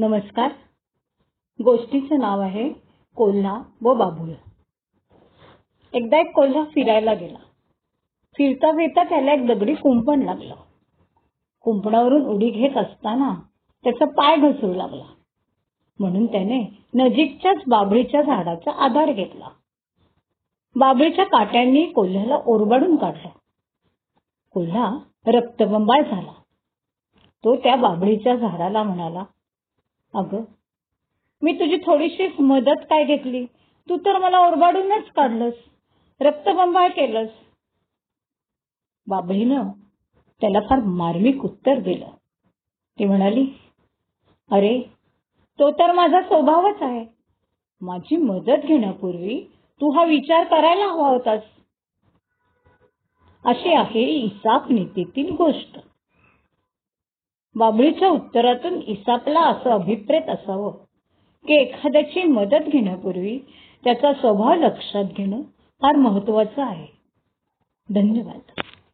नमस्कार. गोष्टीचं नाव आहे कोल्हा व बाभूळ एकदा एक कोल्हा फिरायला गेला. फिरता फिरता त्याला एक दगडी कुंपण लागलं. कुंपणावरून उडी घेत असताना त्याचा पाय घसरू लागला. म्हणून त्याने नजीकच्याच बाभळीच्या झाडाचा आधार घेतला. बाभळीच्या काट्यांनी कोल्ह्याला ओरबाडून काढलं. कोल्हा रक्तबंबाळ झाला. तो त्या बाभळीच्या झाडाला म्हणाला अगं मी तुझी थोडीशीच मदत काय घेतली? तू तर मला ओरबाडूनच काढलंस. रक्तबंबाळ केलंस. बाभळीनं त्याला फार मार्मिक उत्तर दिलं. ती म्हणाली अरे तो तर माझा स्वभावच आहे. माझी मदत घेण्यापूर्वी तू हा विचार करायला हवा होतास. अशी आहे इसाप नीतीतील गोष्ट. बाबळीच्या उत्तरातून इसापला असं अभिप्रेत असावं की एखाद्याची मदत घेण्यापूर्वी त्याचा स्वभाव लक्षात घेणं फार महत्वाचं आहे. धन्यवाद.